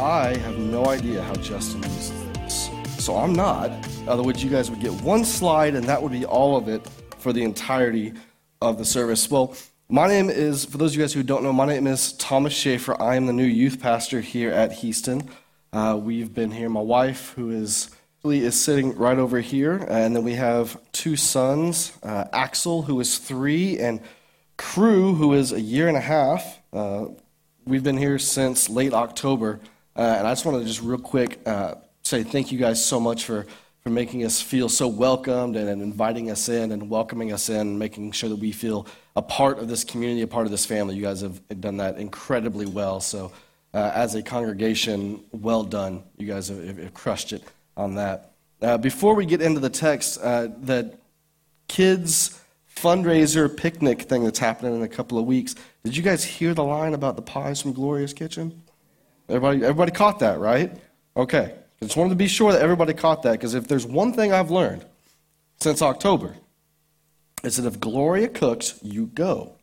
I have no idea how Justin uses this. So I'm not. Otherwise, you guys would get one slide, and that would be all of it for the entirety of the service. Well, my name is, for those of you guys who don't know, my name is Thomas Schaefer. I am the new youth pastor here at Houston. Uh, we've been here. My wife, who is is sitting right over here, and then we have two sons, uh, Axel, who is three, and Crew, who is a year and a half. Uh, we've been here since late October. Uh, and I just want to just real quick uh, say thank you guys so much for, for making us feel so welcomed and, and inviting us in and welcoming us in, making sure that we feel a part of this community, a part of this family. You guys have done that incredibly well. So, uh, as a congregation, well done. You guys have, have crushed it on that. Uh, before we get into the text, uh, the kids fundraiser picnic thing that's happening in a couple of weeks, did you guys hear the line about the pies from Gloria's Kitchen? Everybody, everybody caught that, right? Okay. I just wanted to be sure that everybody caught that because if there's one thing I've learned since October, it's that if Gloria cooks, you go.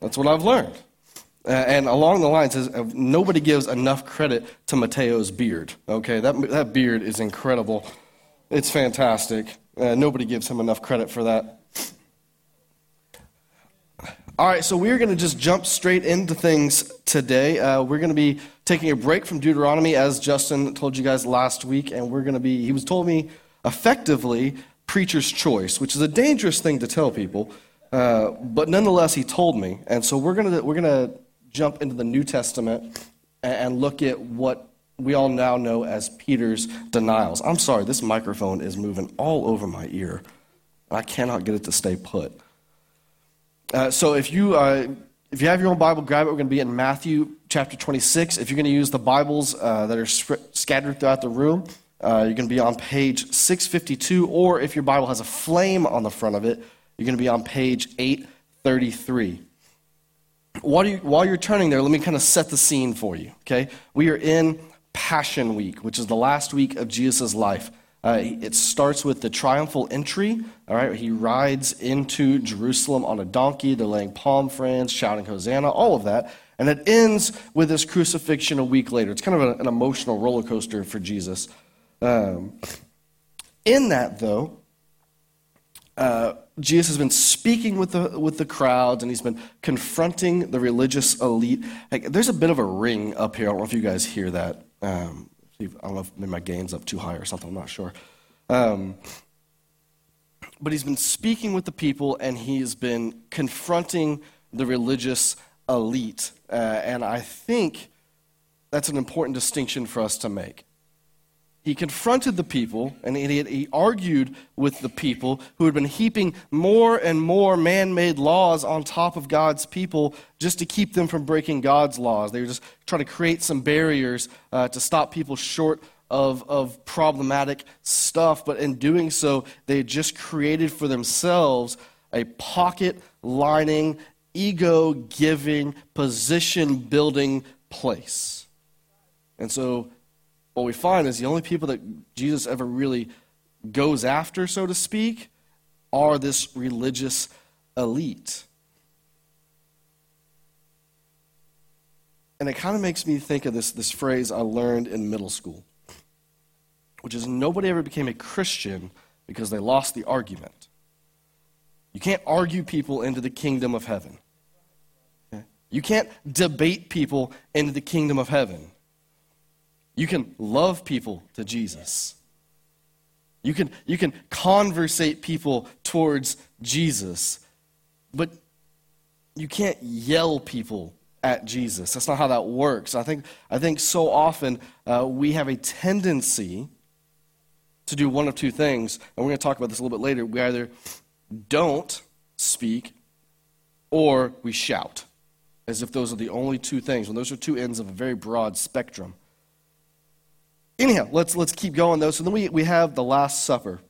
That's what I've learned. Uh, and along the lines, is uh, nobody gives enough credit to Mateo's beard. Okay, that, that beard is incredible. It's fantastic. Uh, nobody gives him enough credit for that. All right, so we're going to just jump straight into things today. Uh, we're going to be taking a break from Deuteronomy, as Justin told you guys last week, and we're going to be, he was told me effectively, preacher's choice, which is a dangerous thing to tell people, uh, but nonetheless, he told me. And so we're going to, we're going to jump into the New Testament and look at what we all now know as Peter's denials. I'm sorry, this microphone is moving all over my ear. I cannot get it to stay put. Uh, so if you, uh, if you have your own Bible, grab it. We're going to be in Matthew chapter 26. If you're going to use the Bibles uh, that are scattered throughout the room, uh, you're going to be on page 652. Or if your Bible has a flame on the front of it, you're going to be on page 833. While, you, while you're turning there, let me kind of set the scene for you, okay? We are in Passion Week, which is the last week of Jesus' life. Uh, it starts with the triumphal entry. All right, he rides into Jerusalem on a donkey. They're laying palm fronds, shouting Hosanna, all of that. And it ends with his crucifixion a week later. It's kind of an emotional roller coaster for Jesus. Um, in that, though, uh, Jesus has been speaking with the, with the crowds and he's been confronting the religious elite. Like, there's a bit of a ring up here. I don't know if you guys hear that. Um, I don't know if maybe my gain's up too high or something, I'm not sure. Um, but he's been speaking with the people and he's been confronting the religious elite. Uh, and I think that's an important distinction for us to make. He confronted the people and he, he argued with the people who had been heaping more and more man made laws on top of God's people just to keep them from breaking God's laws. They were just trying to create some barriers uh, to stop people short of, of problematic stuff. But in doing so, they just created for themselves a pocket lining, ego giving, position building place. And so what we find is the only people that Jesus ever really goes after, so to speak, are this religious elite. And it kind of makes me think of this, this phrase I learned in middle school, which is nobody ever became a Christian because they lost the argument. You can't argue people into the kingdom of heaven. You can't debate people into the kingdom of heaven. You can love people to Jesus. You can, you can conversate people towards Jesus. But you can't yell people at Jesus. That's not how that works. I think, I think so often uh, we have a tendency to do one of two things, and we're going to talk about this a little bit later. We either don't speak or we shout, as if those are the only two things, when those are two ends of a very broad spectrum. Anyhow, let's, let's keep going though. So then we, we have the Last Supper,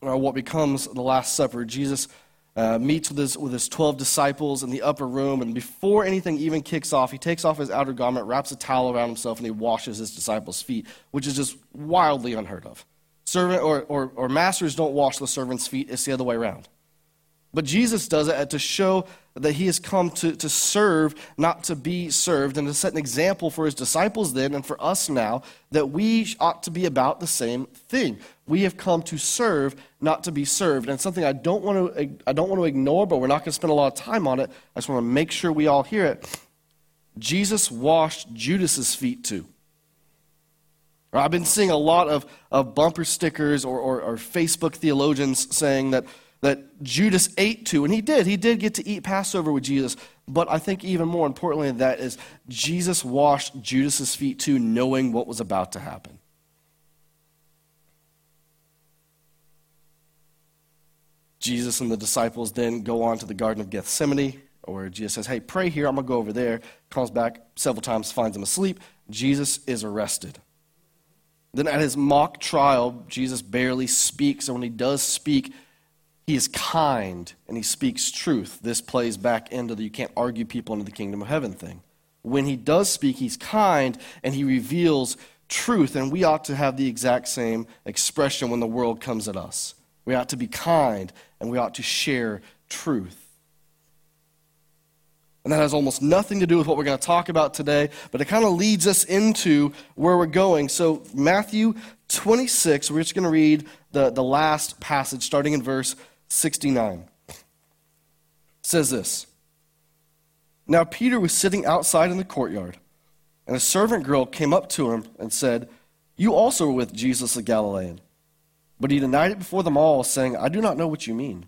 or what becomes the Last Supper. Jesus uh, meets with his, with his 12 disciples in the upper room, and before anything even kicks off, he takes off his outer garment, wraps a towel around himself, and he washes his disciples' feet, which is just wildly unheard of. Servant or, or, or masters don't wash the servants' feet, it's the other way around. But Jesus does it to show that he has come to, to serve, not to be served, and to set an example for his disciples then and for us now that we ought to be about the same thing. We have come to serve, not to be served. And something I don't want to, I don't want to ignore, but we're not going to spend a lot of time on it. I just want to make sure we all hear it. Jesus washed Judas's feet too. I've been seeing a lot of, of bumper stickers or, or, or Facebook theologians saying that that Judas ate too, and he did. He did get to eat Passover with Jesus. But I think even more importantly than that is Jesus washed Judas's feet too, knowing what was about to happen. Jesus and the disciples then go on to the Garden of Gethsemane, where Jesus says, Hey, pray here, I'm going to go over there. Comes back several times, finds him asleep. Jesus is arrested. Then at his mock trial, Jesus barely speaks, and when he does speak, he is kind and he speaks truth. This plays back into the you can't argue people into the kingdom of heaven thing. When he does speak, he's kind and he reveals truth, and we ought to have the exact same expression when the world comes at us. We ought to be kind and we ought to share truth. And that has almost nothing to do with what we're going to talk about today, but it kind of leads us into where we're going. So, Matthew 26, we're just going to read the, the last passage starting in verse 69 says this Now Peter was sitting outside in the courtyard, and a servant girl came up to him and said, You also were with Jesus the Galilean. But he denied it before them all, saying, I do not know what you mean.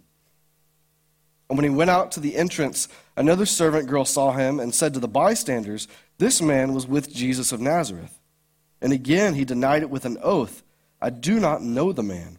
And when he went out to the entrance, another servant girl saw him and said to the bystanders, This man was with Jesus of Nazareth. And again he denied it with an oath, I do not know the man.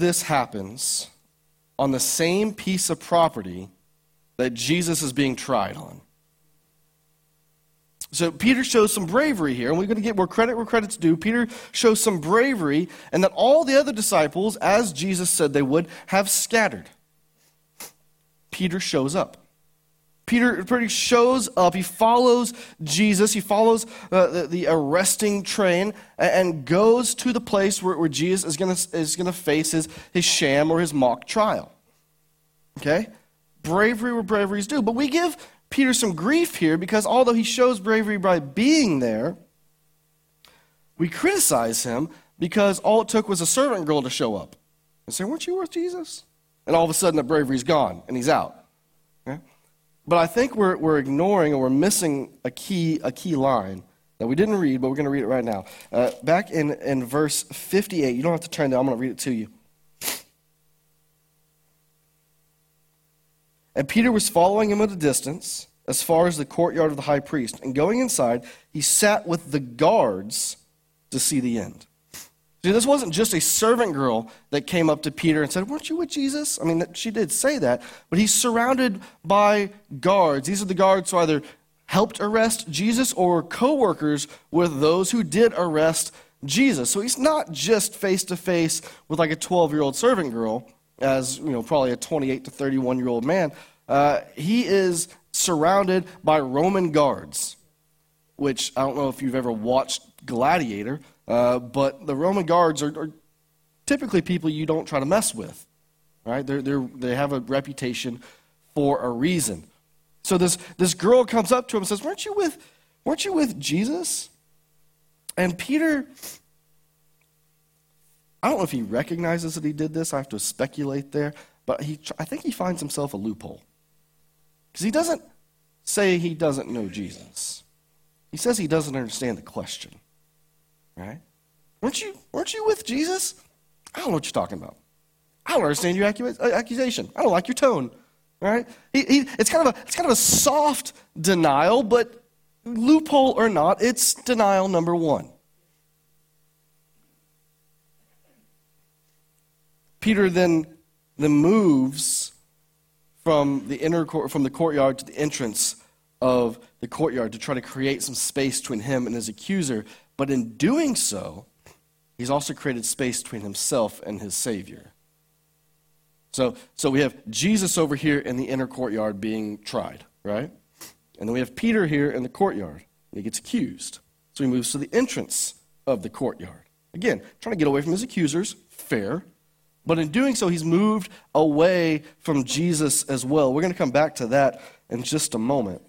This happens on the same piece of property that Jesus is being tried on. So Peter shows some bravery here, and we're going to get more credit where credit's due. Peter shows some bravery, and that all the other disciples, as Jesus said they would, have scattered. Peter shows up. Peter pretty shows up. He follows Jesus. He follows uh, the, the, arresting train and, and, goes to the place where, where Jesus is going is to face his, his sham or his mock trial. Okay? Bravery where bravery is due. But we give Peter some grief here because although he shows bravery by being there, we criticize him because all it took was a servant girl to show up and say, Weren't you with Jesus? And all of a sudden, the bravery's gone and he's out. But I think we're, we're ignoring or we're missing a key, a key line that we didn't read, but we're going to read it right now. Uh, back in, in verse 58, you don't have to turn there, I'm going to read it to you. And Peter was following him at a distance as far as the courtyard of the high priest. And going inside, he sat with the guards to see the end. See, this wasn't just a servant girl that came up to Peter and said, Weren't you with Jesus? I mean, she did say that, but he's surrounded by guards. These are the guards who either helped arrest Jesus or co workers with those who did arrest Jesus. So he's not just face to face with like a 12 year old servant girl, as, you know, probably a 28 to 31 year old man. Uh, he is surrounded by Roman guards, which I don't know if you've ever watched Gladiator. Uh, but the Roman guards are, are, typically people you don't try to mess with, right? They're, they're, they have a reputation for a reason. So this, this girl comes up to him and says, weren't you, with, weren't you with Jesus? And Peter, I don't know if he recognizes that he did this. I have to speculate there. But he, I think he finds himself a loophole. Because he doesn't say he doesn't know Jesus. He says he doesn't understand the question. Right? Weren't you, weren't you with Jesus? I don't know what you're talking about. I don't understand your uh, accusation. I don't like your tone. Right? He, he, it's, kind of a, it's kind of a soft denial, but loophole or not, it's denial number one. Peter then, then moves from the inner court, from the courtyard to the entrance of the courtyard to try to create some space between him and his accuser. But in doing so, he's also created space between himself and his Savior. So, so we have Jesus over here in the inner courtyard being tried, right? And then we have Peter here in the courtyard. He gets accused. So he moves to the entrance of the courtyard. Again, trying to get away from his accusers, fair. But in doing so, he's moved away from Jesus as well. We're going to come back to that in just a moment.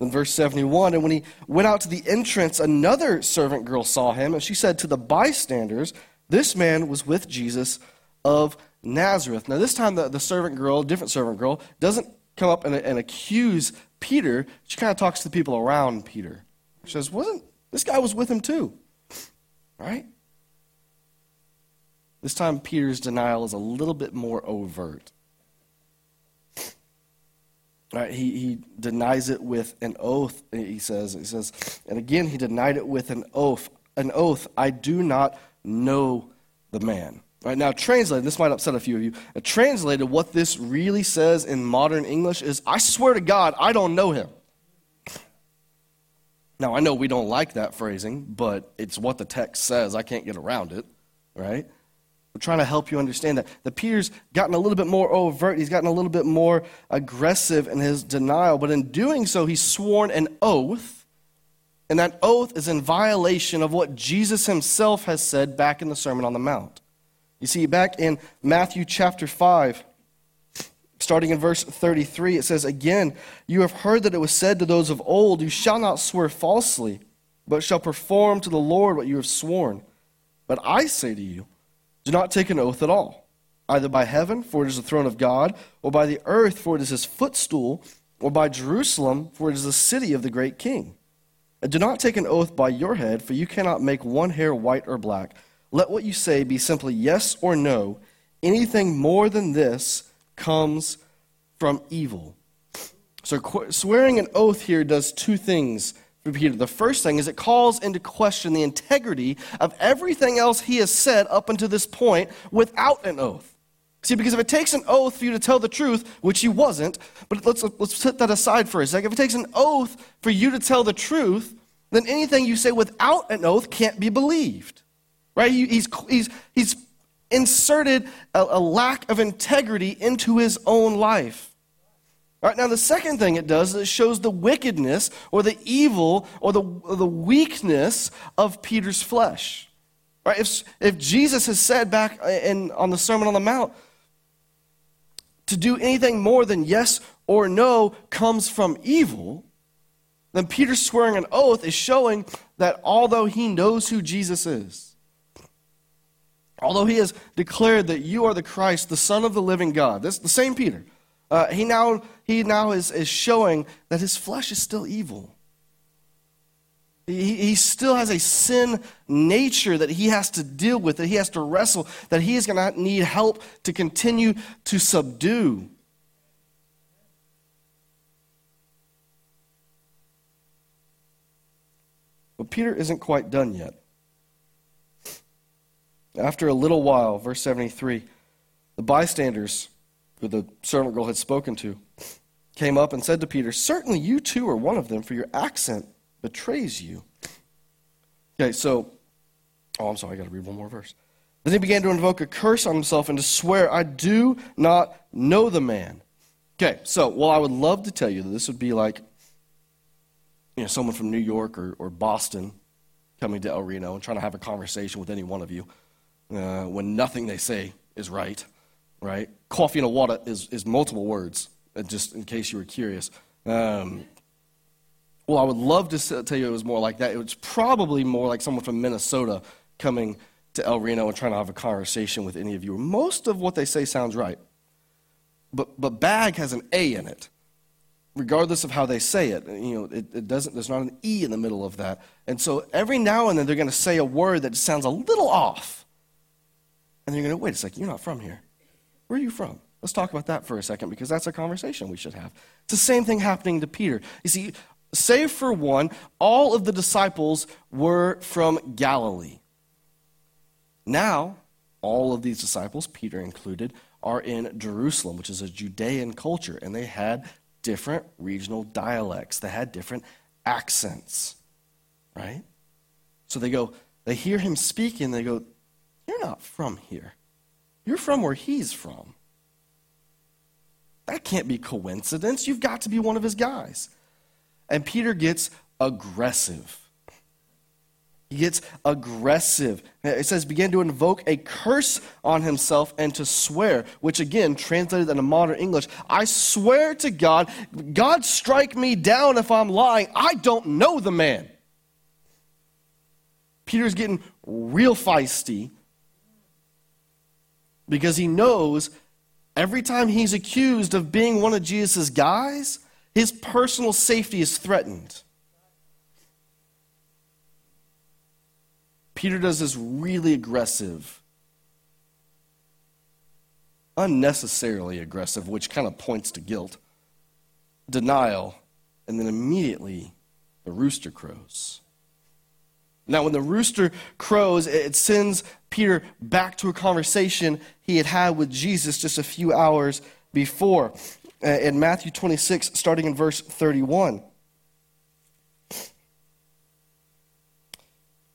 In verse 71, and when he went out to the entrance, another servant girl saw him, and she said to the bystanders, This man was with Jesus of Nazareth. Now, this time, the, the servant girl, different servant girl, doesn't come up and, and accuse Peter. She kind of talks to the people around Peter. She says, Wasn't this guy was with him too? Right? This time, Peter's denial is a little bit more overt. Right, he, he denies it with an oath, he says. He says, and again, he denied it with an oath. An oath, I do not know the man. Right now, translated, this might upset a few of you. Translated, what this really says in modern English is, I swear to God, I don't know him. Now, I know we don't like that phrasing, but it's what the text says. I can't get around it, right? We're trying to help you understand that. The Peter's gotten a little bit more overt. He's gotten a little bit more aggressive in his denial. But in doing so, he's sworn an oath. And that oath is in violation of what Jesus himself has said back in the Sermon on the Mount. You see, back in Matthew chapter 5, starting in verse 33, it says, Again, you have heard that it was said to those of old, You shall not swear falsely, but shall perform to the Lord what you have sworn. But I say to you, do not take an oath at all, either by heaven, for it is the throne of God, or by the earth, for it is his footstool, or by Jerusalem, for it is the city of the great king. And do not take an oath by your head, for you cannot make one hair white or black. Let what you say be simply yes or no. Anything more than this comes from evil. So, swearing an oath here does two things Peter. The first thing is it calls into question the integrity of everything else he has said up until this point without an oath. See, because if it takes an oath for you to tell the truth, which he wasn't, but let's, let's set that aside for a second. If it takes an oath for you to tell the truth, then anything you say without an oath can't be believed. Right? He's, he's, he's inserted a, a lack of integrity into his own life. All right, now, the second thing it does is it shows the wickedness or the evil or the, or the weakness of Peter's flesh. Right? If, if Jesus has said back in, on the Sermon on the Mount, to do anything more than yes or no comes from evil, then Peter swearing an oath is showing that although he knows who Jesus is, although he has declared that you are the Christ, the Son of the living God, this the same Peter uh, he now, he now is, is showing that his flesh is still evil. He, he still has a sin nature that he has to deal with, that he has to wrestle, that he is going to need help to continue to subdue. But Peter isn't quite done yet. After a little while, verse 73, the bystanders who the servant girl had spoken to, came up and said to Peter, Certainly you too are one of them, for your accent betrays you. Okay, so, oh, I'm sorry, I got to read one more verse. Then he began to invoke a curse on himself and to swear, I do not know the man. Okay, so, well, I would love to tell you that this would be like, you know, someone from New York or, or Boston coming to El Reno and trying to have a conversation with any one of you uh, when nothing they say is right right? Coffee and water is, is multiple words, uh, just in case you were curious. Um, well, I would love to tell you it was more like that. It was probably more like someone from Minnesota coming to El Reno and trying to have a conversation with any of you. Most of what they say sounds right. But, but bag has an A in it. regardless of how they say it. You know, it, it, doesn't, there's not an E in the middle of that. And so every now and then they're going to say a word that sounds a little off. And they're going to, wait a second, you're not from here. Where are you from? Let's talk about that for a second because that's a conversation we should have. It's the same thing happening to Peter. You see, save for one, all of the disciples were from Galilee. Now, all of these disciples, Peter included, are in Jerusalem, which is a Judean culture, and they had different regional dialects. They had different accents, right? So they go, they hear him speaking, they go, You're not from here. You're from where he's from. That can't be coincidence. You've got to be one of his guys. And Peter gets aggressive. He gets aggressive. It says, began to invoke a curse on himself and to swear, which again, translated into modern English, I swear to God, God strike me down if I'm lying. I don't know the man. Peter's getting real feisty because he knows every time he's accused of being one of Jesus' guys, his personal safety is threatened. Peter does this really aggressive, unnecessarily aggressive, which kind of points to guilt, denial, and then immediately the rooster crows. Now, when the rooster crows, it sends Peter back to a conversation he had had with Jesus just a few hours before. Uh, in Matthew 26, starting in verse 31.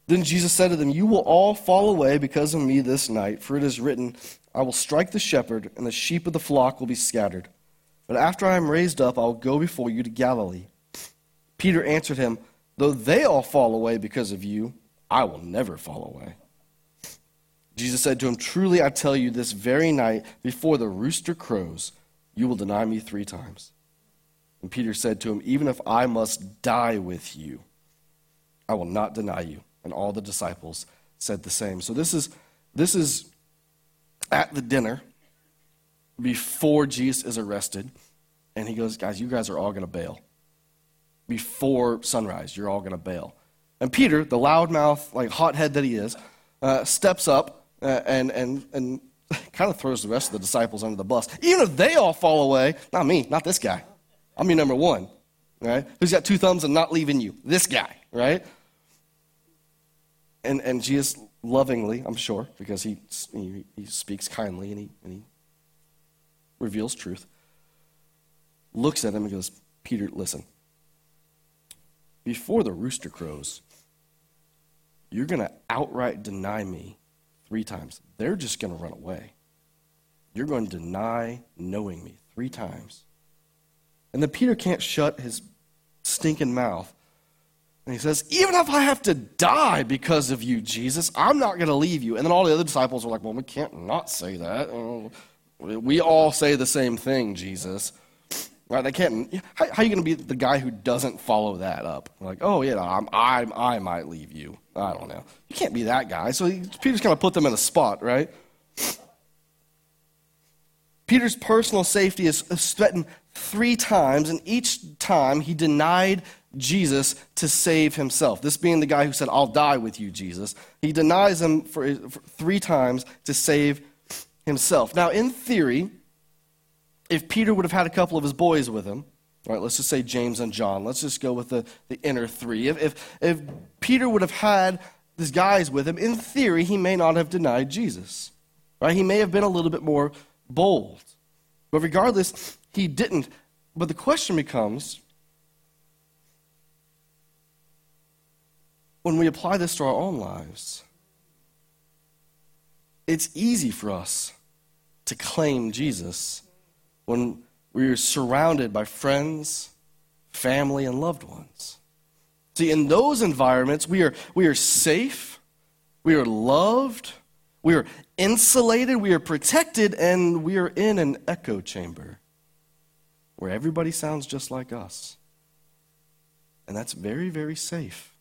Then Jesus said to them, You will all fall away because of me this night, for it is written, I will strike the shepherd, and the sheep of the flock will be scattered. But after I am raised up, I will go before you to Galilee. Peter answered him, Though they all fall away because of you, I will never fall away. Jesus said to him, Truly I tell you, this very night, before the rooster crows, you will deny me three times. And Peter said to him, Even if I must die with you, I will not deny you. And all the disciples said the same. So this is, this is at the dinner before Jesus is arrested. And he goes, Guys, you guys are all going to bail. Before sunrise, you're all going to bail. And Peter, the loudmouth, like hothead that he is, uh, steps up uh, and, and, and kind of throws the rest of the disciples under the bus. Even if they all fall away, not me, not this guy. I'm your number one, right? Who's got two thumbs and not leaving you? This guy, right? and, and Jesus lovingly, I'm sure, because he, he, he speaks kindly and he, and he reveals truth, looks at him and goes, Peter, listen. Before the rooster crows, you're going to outright deny me three times. They're just going to run away. You're going to deny knowing me three times. And then Peter can't shut his stinking mouth and he says, Even if I have to die because of you, Jesus, I'm not going to leave you. And then all the other disciples are like, Well, we can't not say that. Oh, we all say the same thing, Jesus. Right? They can't. How, how are you going to be the guy who doesn't follow that up? Like, oh, yeah, I'm, I, I might leave you. I don't know. You can't be that guy. So he, Peter's kind of put them in a spot, right? Peter's personal safety is threatened three times, and each time he denied Jesus to save himself. This being the guy who said, I'll die with you, Jesus. He denies him for, for three times to save himself. Now, in theory, if Peter would have had a couple of his boys with him, right, let's just say James and John, let's just go with the, the inner three. If, if, if Peter would have had these guys with him, in theory, he may not have denied Jesus. Right? He may have been a little bit more bold. But regardless, he didn't. But the question becomes when we apply this to our own lives, it's easy for us to claim Jesus when we're surrounded by friends, family, and loved ones. See, in those environments, we are, we are safe, we are loved, we are insulated, we are protected, and we are in an echo chamber where everybody sounds just like us. And that's very, very safe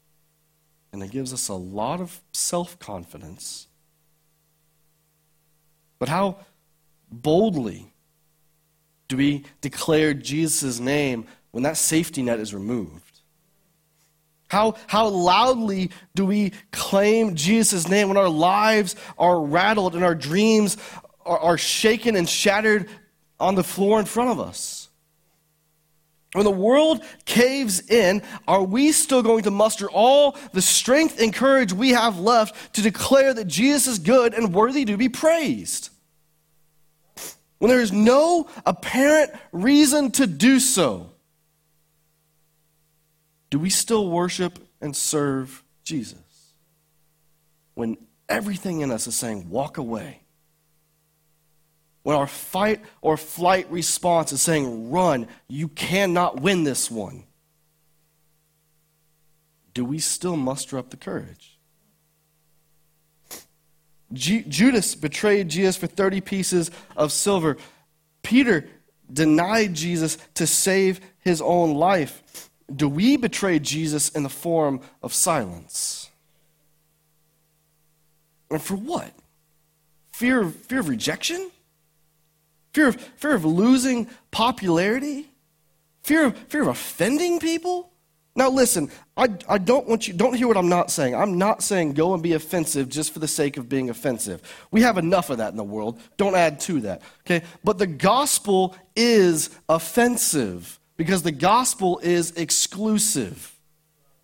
and it gives us a lot of self confidence. But how boldly do we declare Jesus' name when that safety net is removed? How, how loudly do we claim Jesus' name when our lives are rattled and our dreams are, are shaken and shattered on the floor in front of us? When the world caves in, are we still going to muster all the strength and courage we have left to declare that Jesus is good and worthy to be praised? When there is no apparent reason to do so, do we still worship and serve Jesus? When everything in us is saying, walk away. When our fight or flight response is saying, run, you cannot win this one. Do we still muster up the courage? G- Judas betrayed Jesus for 30 pieces of silver. Peter denied Jesus to save his own life do we betray Jesus in the form of silence? And for what? Fear of, fear of rejection? Fear of, fear of losing popularity? Fear of, fear of offending people? Now, listen, I, I don't want you, don't hear what I'm not saying. I'm not saying go and be offensive just for the sake of being offensive. We have enough of that in the world. Don't add to that, okay? But the gospel is offensive because the gospel is exclusive.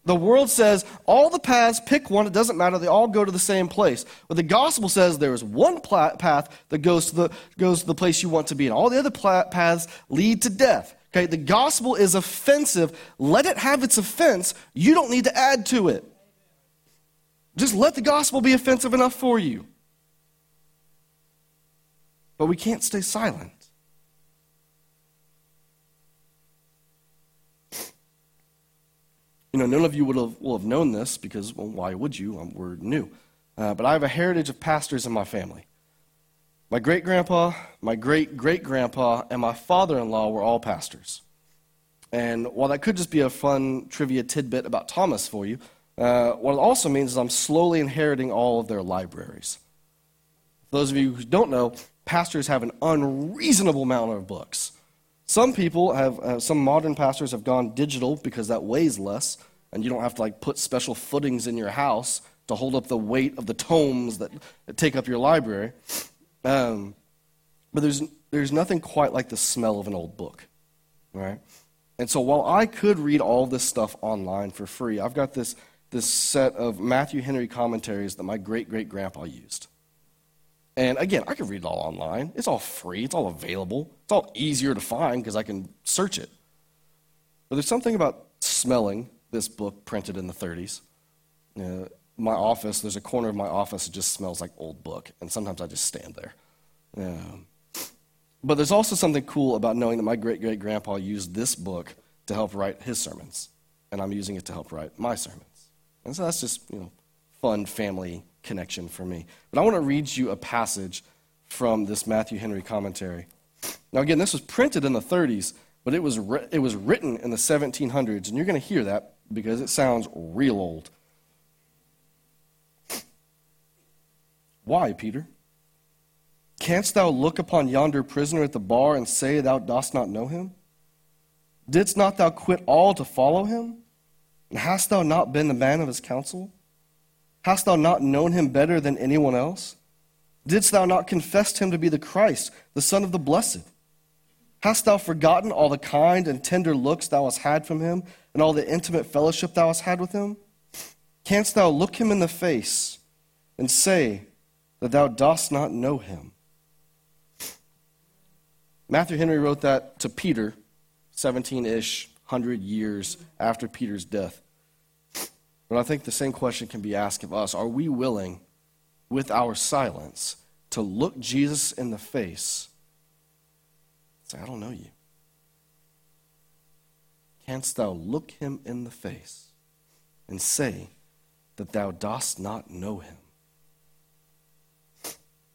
The world says all the paths, pick one, it doesn't matter, they all go to the same place. But the gospel says there is one path that goes to, the, goes to the place you want to be, and all the other paths lead to death. Okay, the gospel is offensive. Let it have its offense. You don't need to add to it. Just let the gospel be offensive enough for you. But we can't stay silent. You know, none of you would have, will have known this because, well, why would you? Um, we're new. Uh, but I have a heritage of pastors in my family. My great grandpa, my great great grandpa, and my father in law were all pastors. And while that could just be a fun trivia tidbit about Thomas for you, uh, what it also means is I'm slowly inheriting all of their libraries. For those of you who don't know, pastors have an unreasonable amount of books. Some people have, uh, some modern pastors have gone digital because that weighs less, and you don't have to like put special footings in your house to hold up the weight of the tomes that, that take up your library. Um, but there's, there's nothing quite like the smell of an old book, right? And so while I could read all this stuff online for free, I've got this, this set of Matthew Henry commentaries that my great great grandpa used. And again, I can read it all online. It's all free, it's all available, it's all easier to find because I can search it. But there's something about smelling this book printed in the 30s. Uh, my office, there's a corner of my office that just smells like old book, and sometimes I just stand there. Yeah. But there's also something cool about knowing that my great great grandpa used this book to help write his sermons, and I'm using it to help write my sermons. And so that's just, you know, fun family connection for me. But I want to read you a passage from this Matthew Henry commentary. Now, again, this was printed in the 30s, but it was, it was written in the 1700s, and you're going to hear that because it sounds real old. Why, Peter? Canst thou look upon yonder prisoner at the bar and say thou dost not know him? Didst not thou quit all to follow him? And hast thou not been the man of his counsel? Hast thou not known him better than anyone else? Didst thou not confess him to be the Christ, the Son of the Blessed? Hast thou forgotten all the kind and tender looks thou hast had from him, and all the intimate fellowship thou hast had with him? Canst thou look him in the face and say that thou dost not know him? Matthew Henry wrote that to Peter, 17 ish, 100 years after Peter's death. But I think the same question can be asked of us. Are we willing, with our silence, to look Jesus in the face say, I don't know you? Canst thou look him in the face and say that thou dost not know him?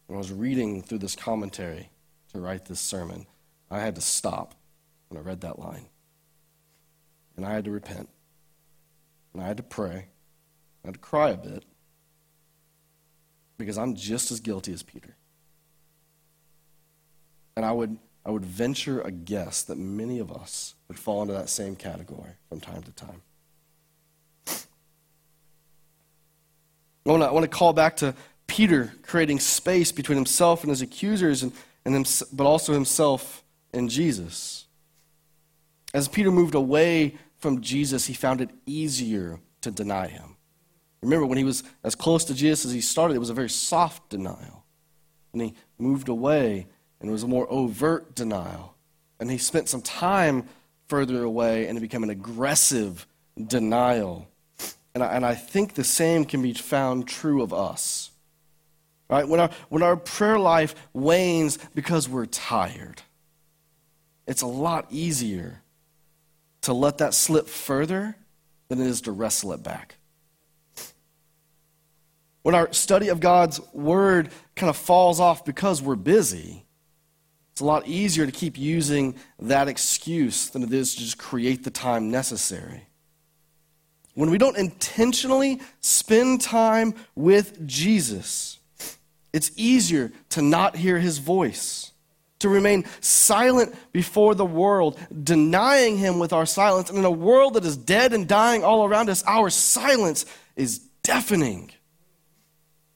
When I was reading through this commentary to write this sermon, I had to stop when I read that line. And I had to repent. And I had to pray. I had to cry a bit because I'm just as guilty as Peter. And I would, I would venture a guess that many of us would fall into that same category from time to time. I want to, I want to call back to Peter creating space between himself and his accusers, and, and him, but also himself and Jesus. As Peter moved away from Jesus, he found it easier to deny him. Remember, when he was as close to Jesus as he started, it was a very soft denial. And he moved away, and it was a more overt denial. And he spent some time further away, and it became an aggressive denial. And I, and I think the same can be found true of us. Right? When our, when our prayer life wanes because we're tired, it's a lot easier to let that slip further than it is to wrestle it back. When our study of God's Word kind of falls off because we're busy, it's a lot easier to keep using that excuse than it is to just create the time necessary. When we don't intentionally spend time with Jesus, it's easier to not hear his voice, to remain silent before the world, denying him with our silence. And in a world that is dead and dying all around us, our silence is deafening.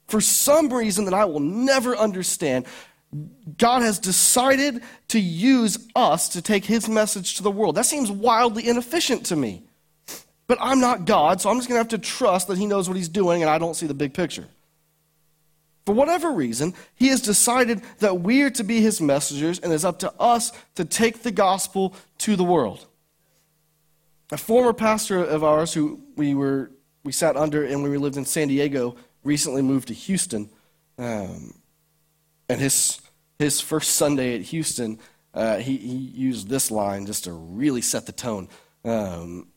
For some reason that I will never understand, God has decided to use us to take his message to the world. That seems wildly inefficient to me. But I'm not God, so I'm just going to have to trust that He knows what He's doing and I don't see the big picture. For whatever reason, He has decided that we are to be His messengers and it's up to us to take the gospel to the world. A former pastor of ours who we, were, we sat under and when we lived in San Diego recently moved to Houston. Um, and his, his first Sunday at Houston, uh, he, he used this line just to really set the tone. Um,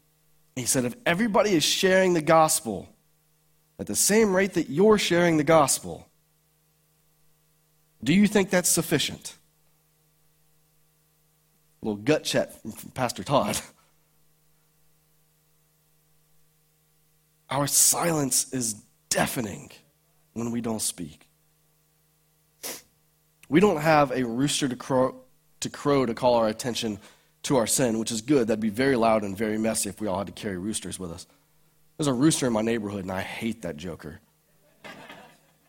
he said, if everybody is sharing the gospel at the same rate that you're sharing the gospel, do you think that's sufficient? A little gut check from Pastor Todd. Our silence is deafening when we don't speak. We don't have a rooster to crow to, crow to call our attention to our sin, which is good. That'd be very loud and very messy if we all had to carry roosters with us. There's a rooster in my neighborhood, and I hate that joker.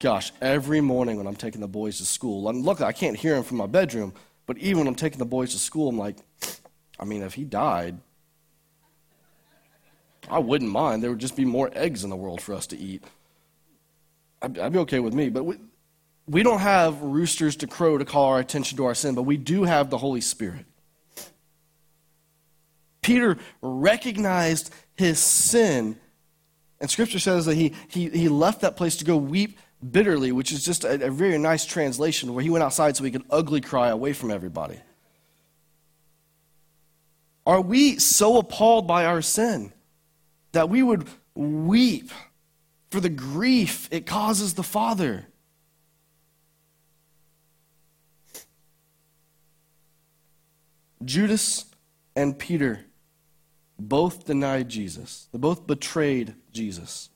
Gosh, every morning when I'm taking the boys to school, I'm, look, I can't hear him from my bedroom, but even when I'm taking the boys to school, I'm like, I mean, if he died, I wouldn't mind. There would just be more eggs in the world for us to eat. I'd, I'd be okay with me. But we, we don't have roosters to crow to call our attention to our sin, but we do have the Holy Spirit. Peter recognized his sin, and Scripture says that he, he, he left that place to go weep bitterly, which is just a, a very nice translation where he went outside so he could ugly cry away from everybody. Are we so appalled by our sin that we would weep for the grief it causes the Father? Judas and Peter both denied Jesus. They both betrayed Jesus.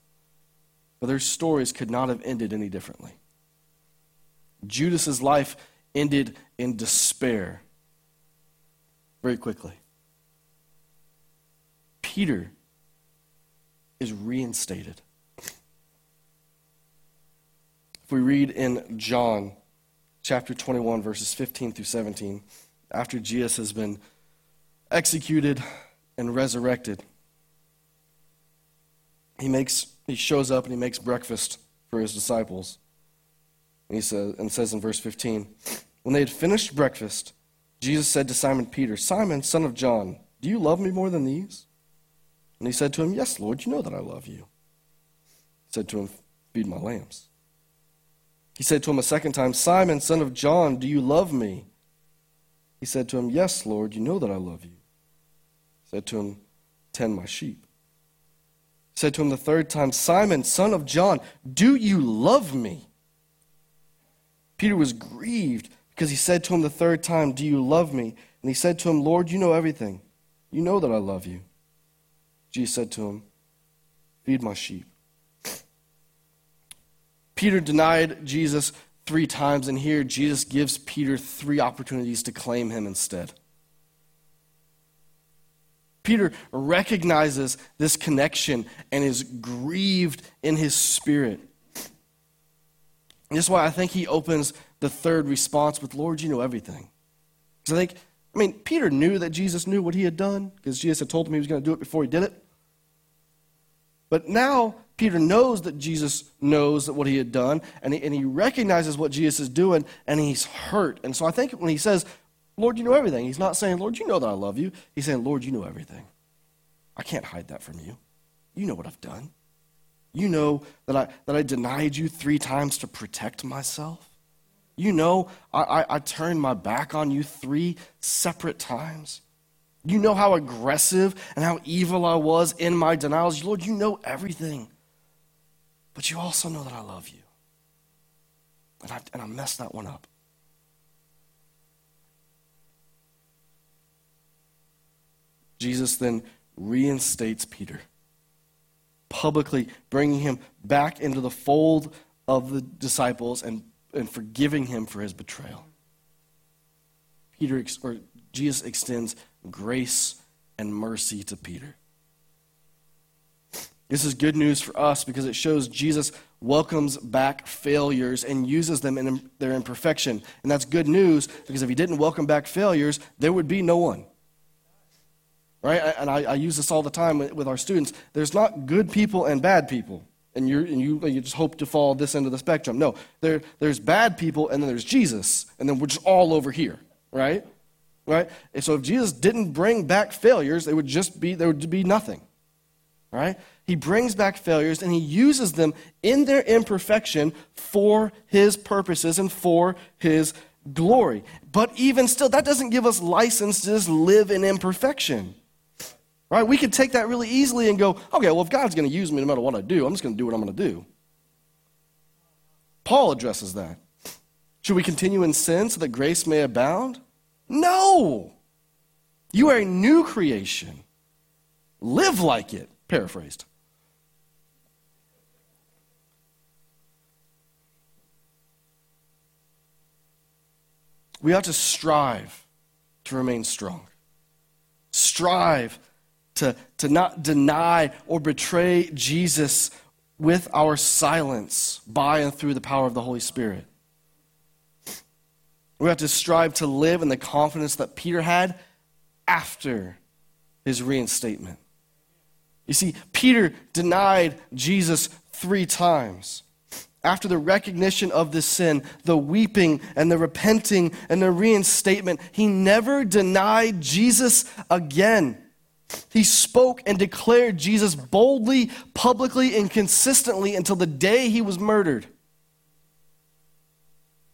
But their stories could not have ended any differently. Judas's life ended in despair very quickly. Peter is reinstated. If we read in John chapter 21, verses 15 through 17, after Jesus has been executed and resurrected, he makes he shows up and he makes breakfast for his disciples. And he says and says in verse 15, when they had finished breakfast, Jesus said to Simon Peter, Simon, son of John, do you love me more than these? And he said to him, Yes, Lord, you know that I love you. He said to him, Feed my lambs. He said to him a second time, Simon, son of John, do you love me? He said to him, Yes, Lord, you know that I love you said to him, Tend my sheep. Said to him the third time, Simon, son of John, do you love me? Peter was grieved because he said to him the third time, Do you love me? And he said to him, Lord, you know everything. You know that I love you. Jesus said to him, Feed my sheep. Peter denied Jesus three times, and here Jesus gives Peter three opportunities to claim him instead. Peter recognizes this connection and is grieved in his spirit. And this is why I think he opens the third response with, Lord, you know everything. Because I think, I mean, Peter knew that Jesus knew what he had done because Jesus had told him he was going to do it before he did it. But now Peter knows that Jesus knows what he had done, and he, and he recognizes what Jesus is doing, and he's hurt. And so I think when he says, Lord, you know everything, he's not saying, Lord, you know that I love you. He's saying, Lord, you know everything. I can't hide that from you. You know what I've done. You know that I, that I denied you three times to protect myself. You know I, I, I turned my back on you three separate times. You know how aggressive and how evil I was in my denials. Lord, you know everything. But you also know that I love you. And I, and I messed that one up. Jesus then reinstates Peter, publicly bringing him back into the fold of the disciples and, and forgiving him for his betrayal. Peter, or Jesus extends grace and mercy to Peter. This is good news for us because it shows Jesus welcomes back failures and uses them in their imperfection. And that's good news because if he didn't welcome back failures, there would be no one. Right? And I, I use this all the time with our students. There's not good people and bad people. And, you and you, you just hope to fall this end of the spectrum. No, there, there's bad people and then there's Jesus. And then we're just all over here. Right? Right? And so if Jesus didn't bring back failures, there would just be, there would be nothing. Right? He brings back failures and he uses them in their imperfection for his purposes and for his glory. But even still, that doesn't give us license to just live in imperfection. Right? We could take that really easily and go, okay, well, if God's going to use me no matter what I do, I'm just going to do what I'm going to do. Paul addresses that. Should we continue in sin so that grace may abound? No. You are a new creation. Live like it, paraphrased. We ought to strive to remain strong. Strive to, to not deny or betray Jesus with our silence by and through the power of the Holy Spirit. We have to strive to live in the confidence that Peter had after his reinstatement. You see, Peter denied Jesus three times after the recognition of the sin, the weeping and the repenting and the reinstatement, he never denied Jesus again. He spoke and declared Jesus boldly, publicly, and consistently until the day he was murdered.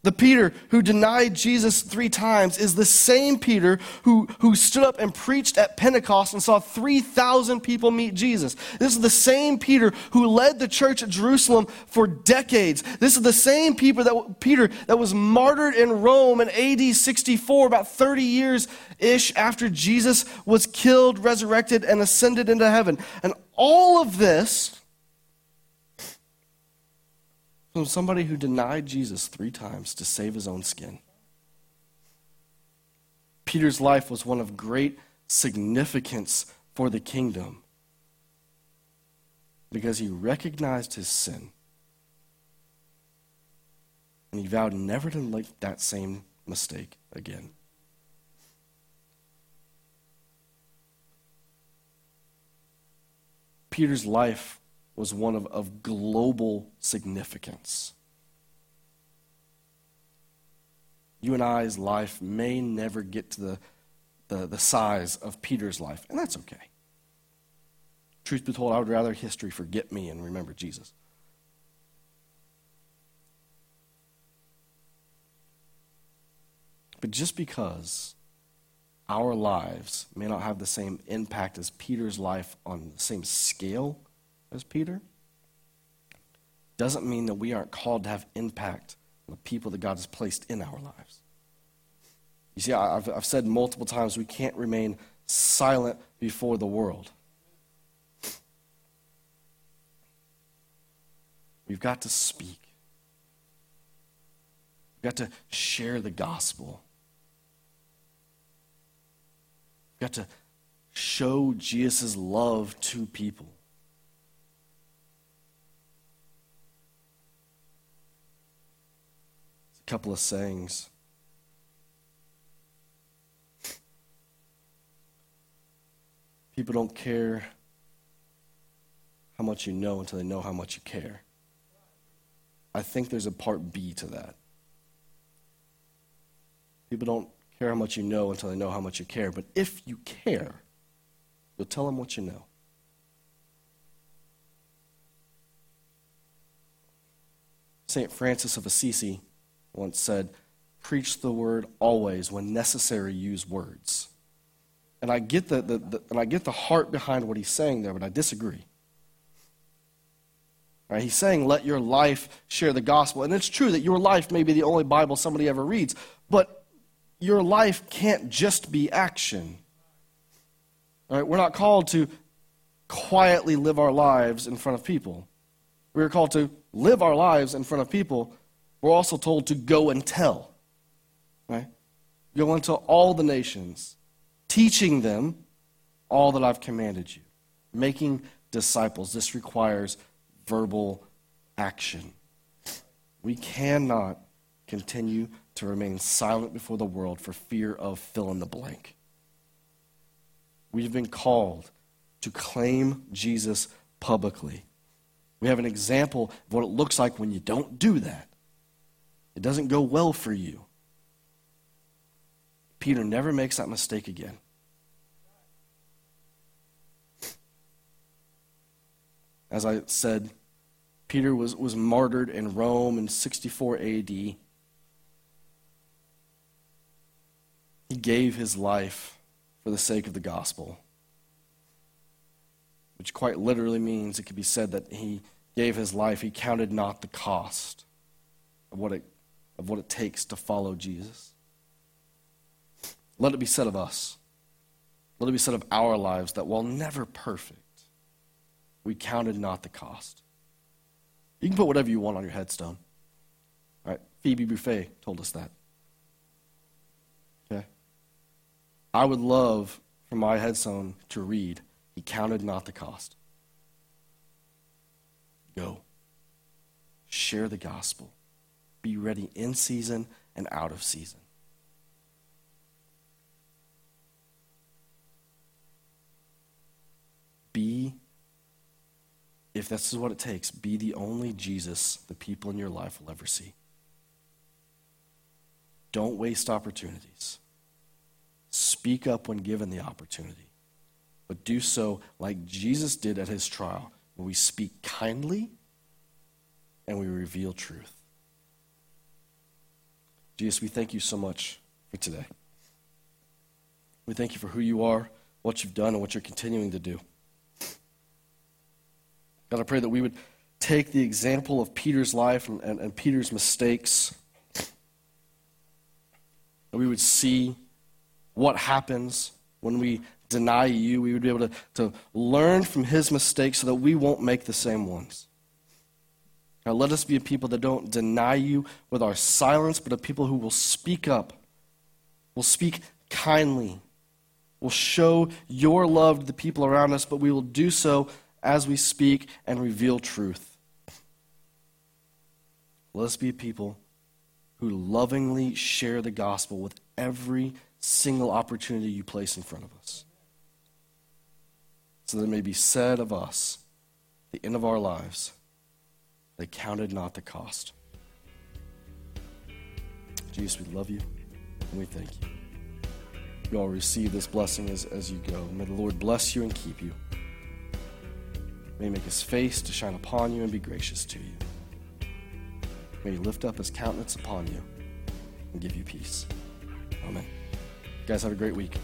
The Peter who denied Jesus three times is the same Peter who, who stood up and preached at Pentecost and saw 3,000 people meet Jesus. This is the same Peter who led the church at Jerusalem for decades. This is the same Peter that, Peter that was martyred in Rome in AD 64, about 30 years ish after Jesus was killed, resurrected, and ascended into heaven. And all of this from somebody who denied Jesus three times to save his own skin. Peter's life was one of great significance for the kingdom because he recognized his sin and he vowed never to make that same mistake again. Peter's life was one of, of global significance. You and I's life may never get to the, the, the size of Peter's life, and that's okay. Truth be told, I would rather history forget me and remember Jesus. But just because our lives may not have the same impact as Peter's life on the same scale as Peter, doesn't mean that we aren't called to have impact on the people that God has placed in our lives. You see, I've, I've said multiple times we can't remain silent before the world. We've got to speak. We've got to share the gospel. We've got to show Jesus' love to people. Couple of sayings. People don't care how much you know until they know how much you care. I think there's a part B to that. People don't care how much you know until they know how much you care. But if you care, you'll tell them what you know. St. Francis of Assisi once said, Preach the word always, when necessary, use words. And I get the, the, the, and I get the heart behind what he's saying there, but I disagree. Right, he's saying, let your life share the gospel. And it's true that your life may be the only Bible somebody ever reads, but your life can't just be action. Right, we're not called to quietly live our lives in front of people. We're called to live our lives in front of people. We're also told to go and tell. Right? Go into all the nations, teaching them all that I've commanded you, making disciples. This requires verbal action. We cannot continue to remain silent before the world for fear of fill in the blank. We've been called to claim Jesus publicly. We have an example of what it looks like when you don't do that. It doesn't go well for you. Peter never makes that mistake again. As I said, Peter was, was martyred in Rome in 64 AD. He gave his life for the sake of the gospel, which quite literally means it could be said that he gave his life, he counted not the cost of what it, of what it takes to follow Jesus. Let it be said of us, let it be said of our lives that while never perfect, we counted not the cost. You can put whatever you want on your headstone. All right, Phoebe Buffay told us that. Okay? I would love for my headstone to read, He counted not the cost. Go. Share the gospel. Be ready in season and out of season. Be if this is what it takes, be the only Jesus the people in your life will ever see. Don't waste opportunities. Speak up when given the opportunity, but do so like Jesus did at his trial, where we speak kindly and we reveal truth. Jesus, we thank you so much for today. We thank you for who you are, what you've done, and what you're continuing to do. God, I pray that we would take the example of Peter's life and, and, and Peter's mistakes, and we would see what happens when we deny you. We would be able to, to learn from his mistakes so that we won't make the same ones. Now, let us be a people that don't deny you with our silence, but a people who will speak up, will speak kindly, will show your love to the people around us, but we will do so as we speak and reveal truth. Let us be a people who lovingly share the gospel with every single opportunity you place in front of us. So that it may be said of us, the end of our lives, they counted not the cost. Jesus, we love you and we thank you. You all receive this blessing as, as you go. May the Lord bless you and keep you. May he make his face to shine upon you and be gracious to you. May he lift up his countenance upon you and give you peace. Amen. You guys have a great week.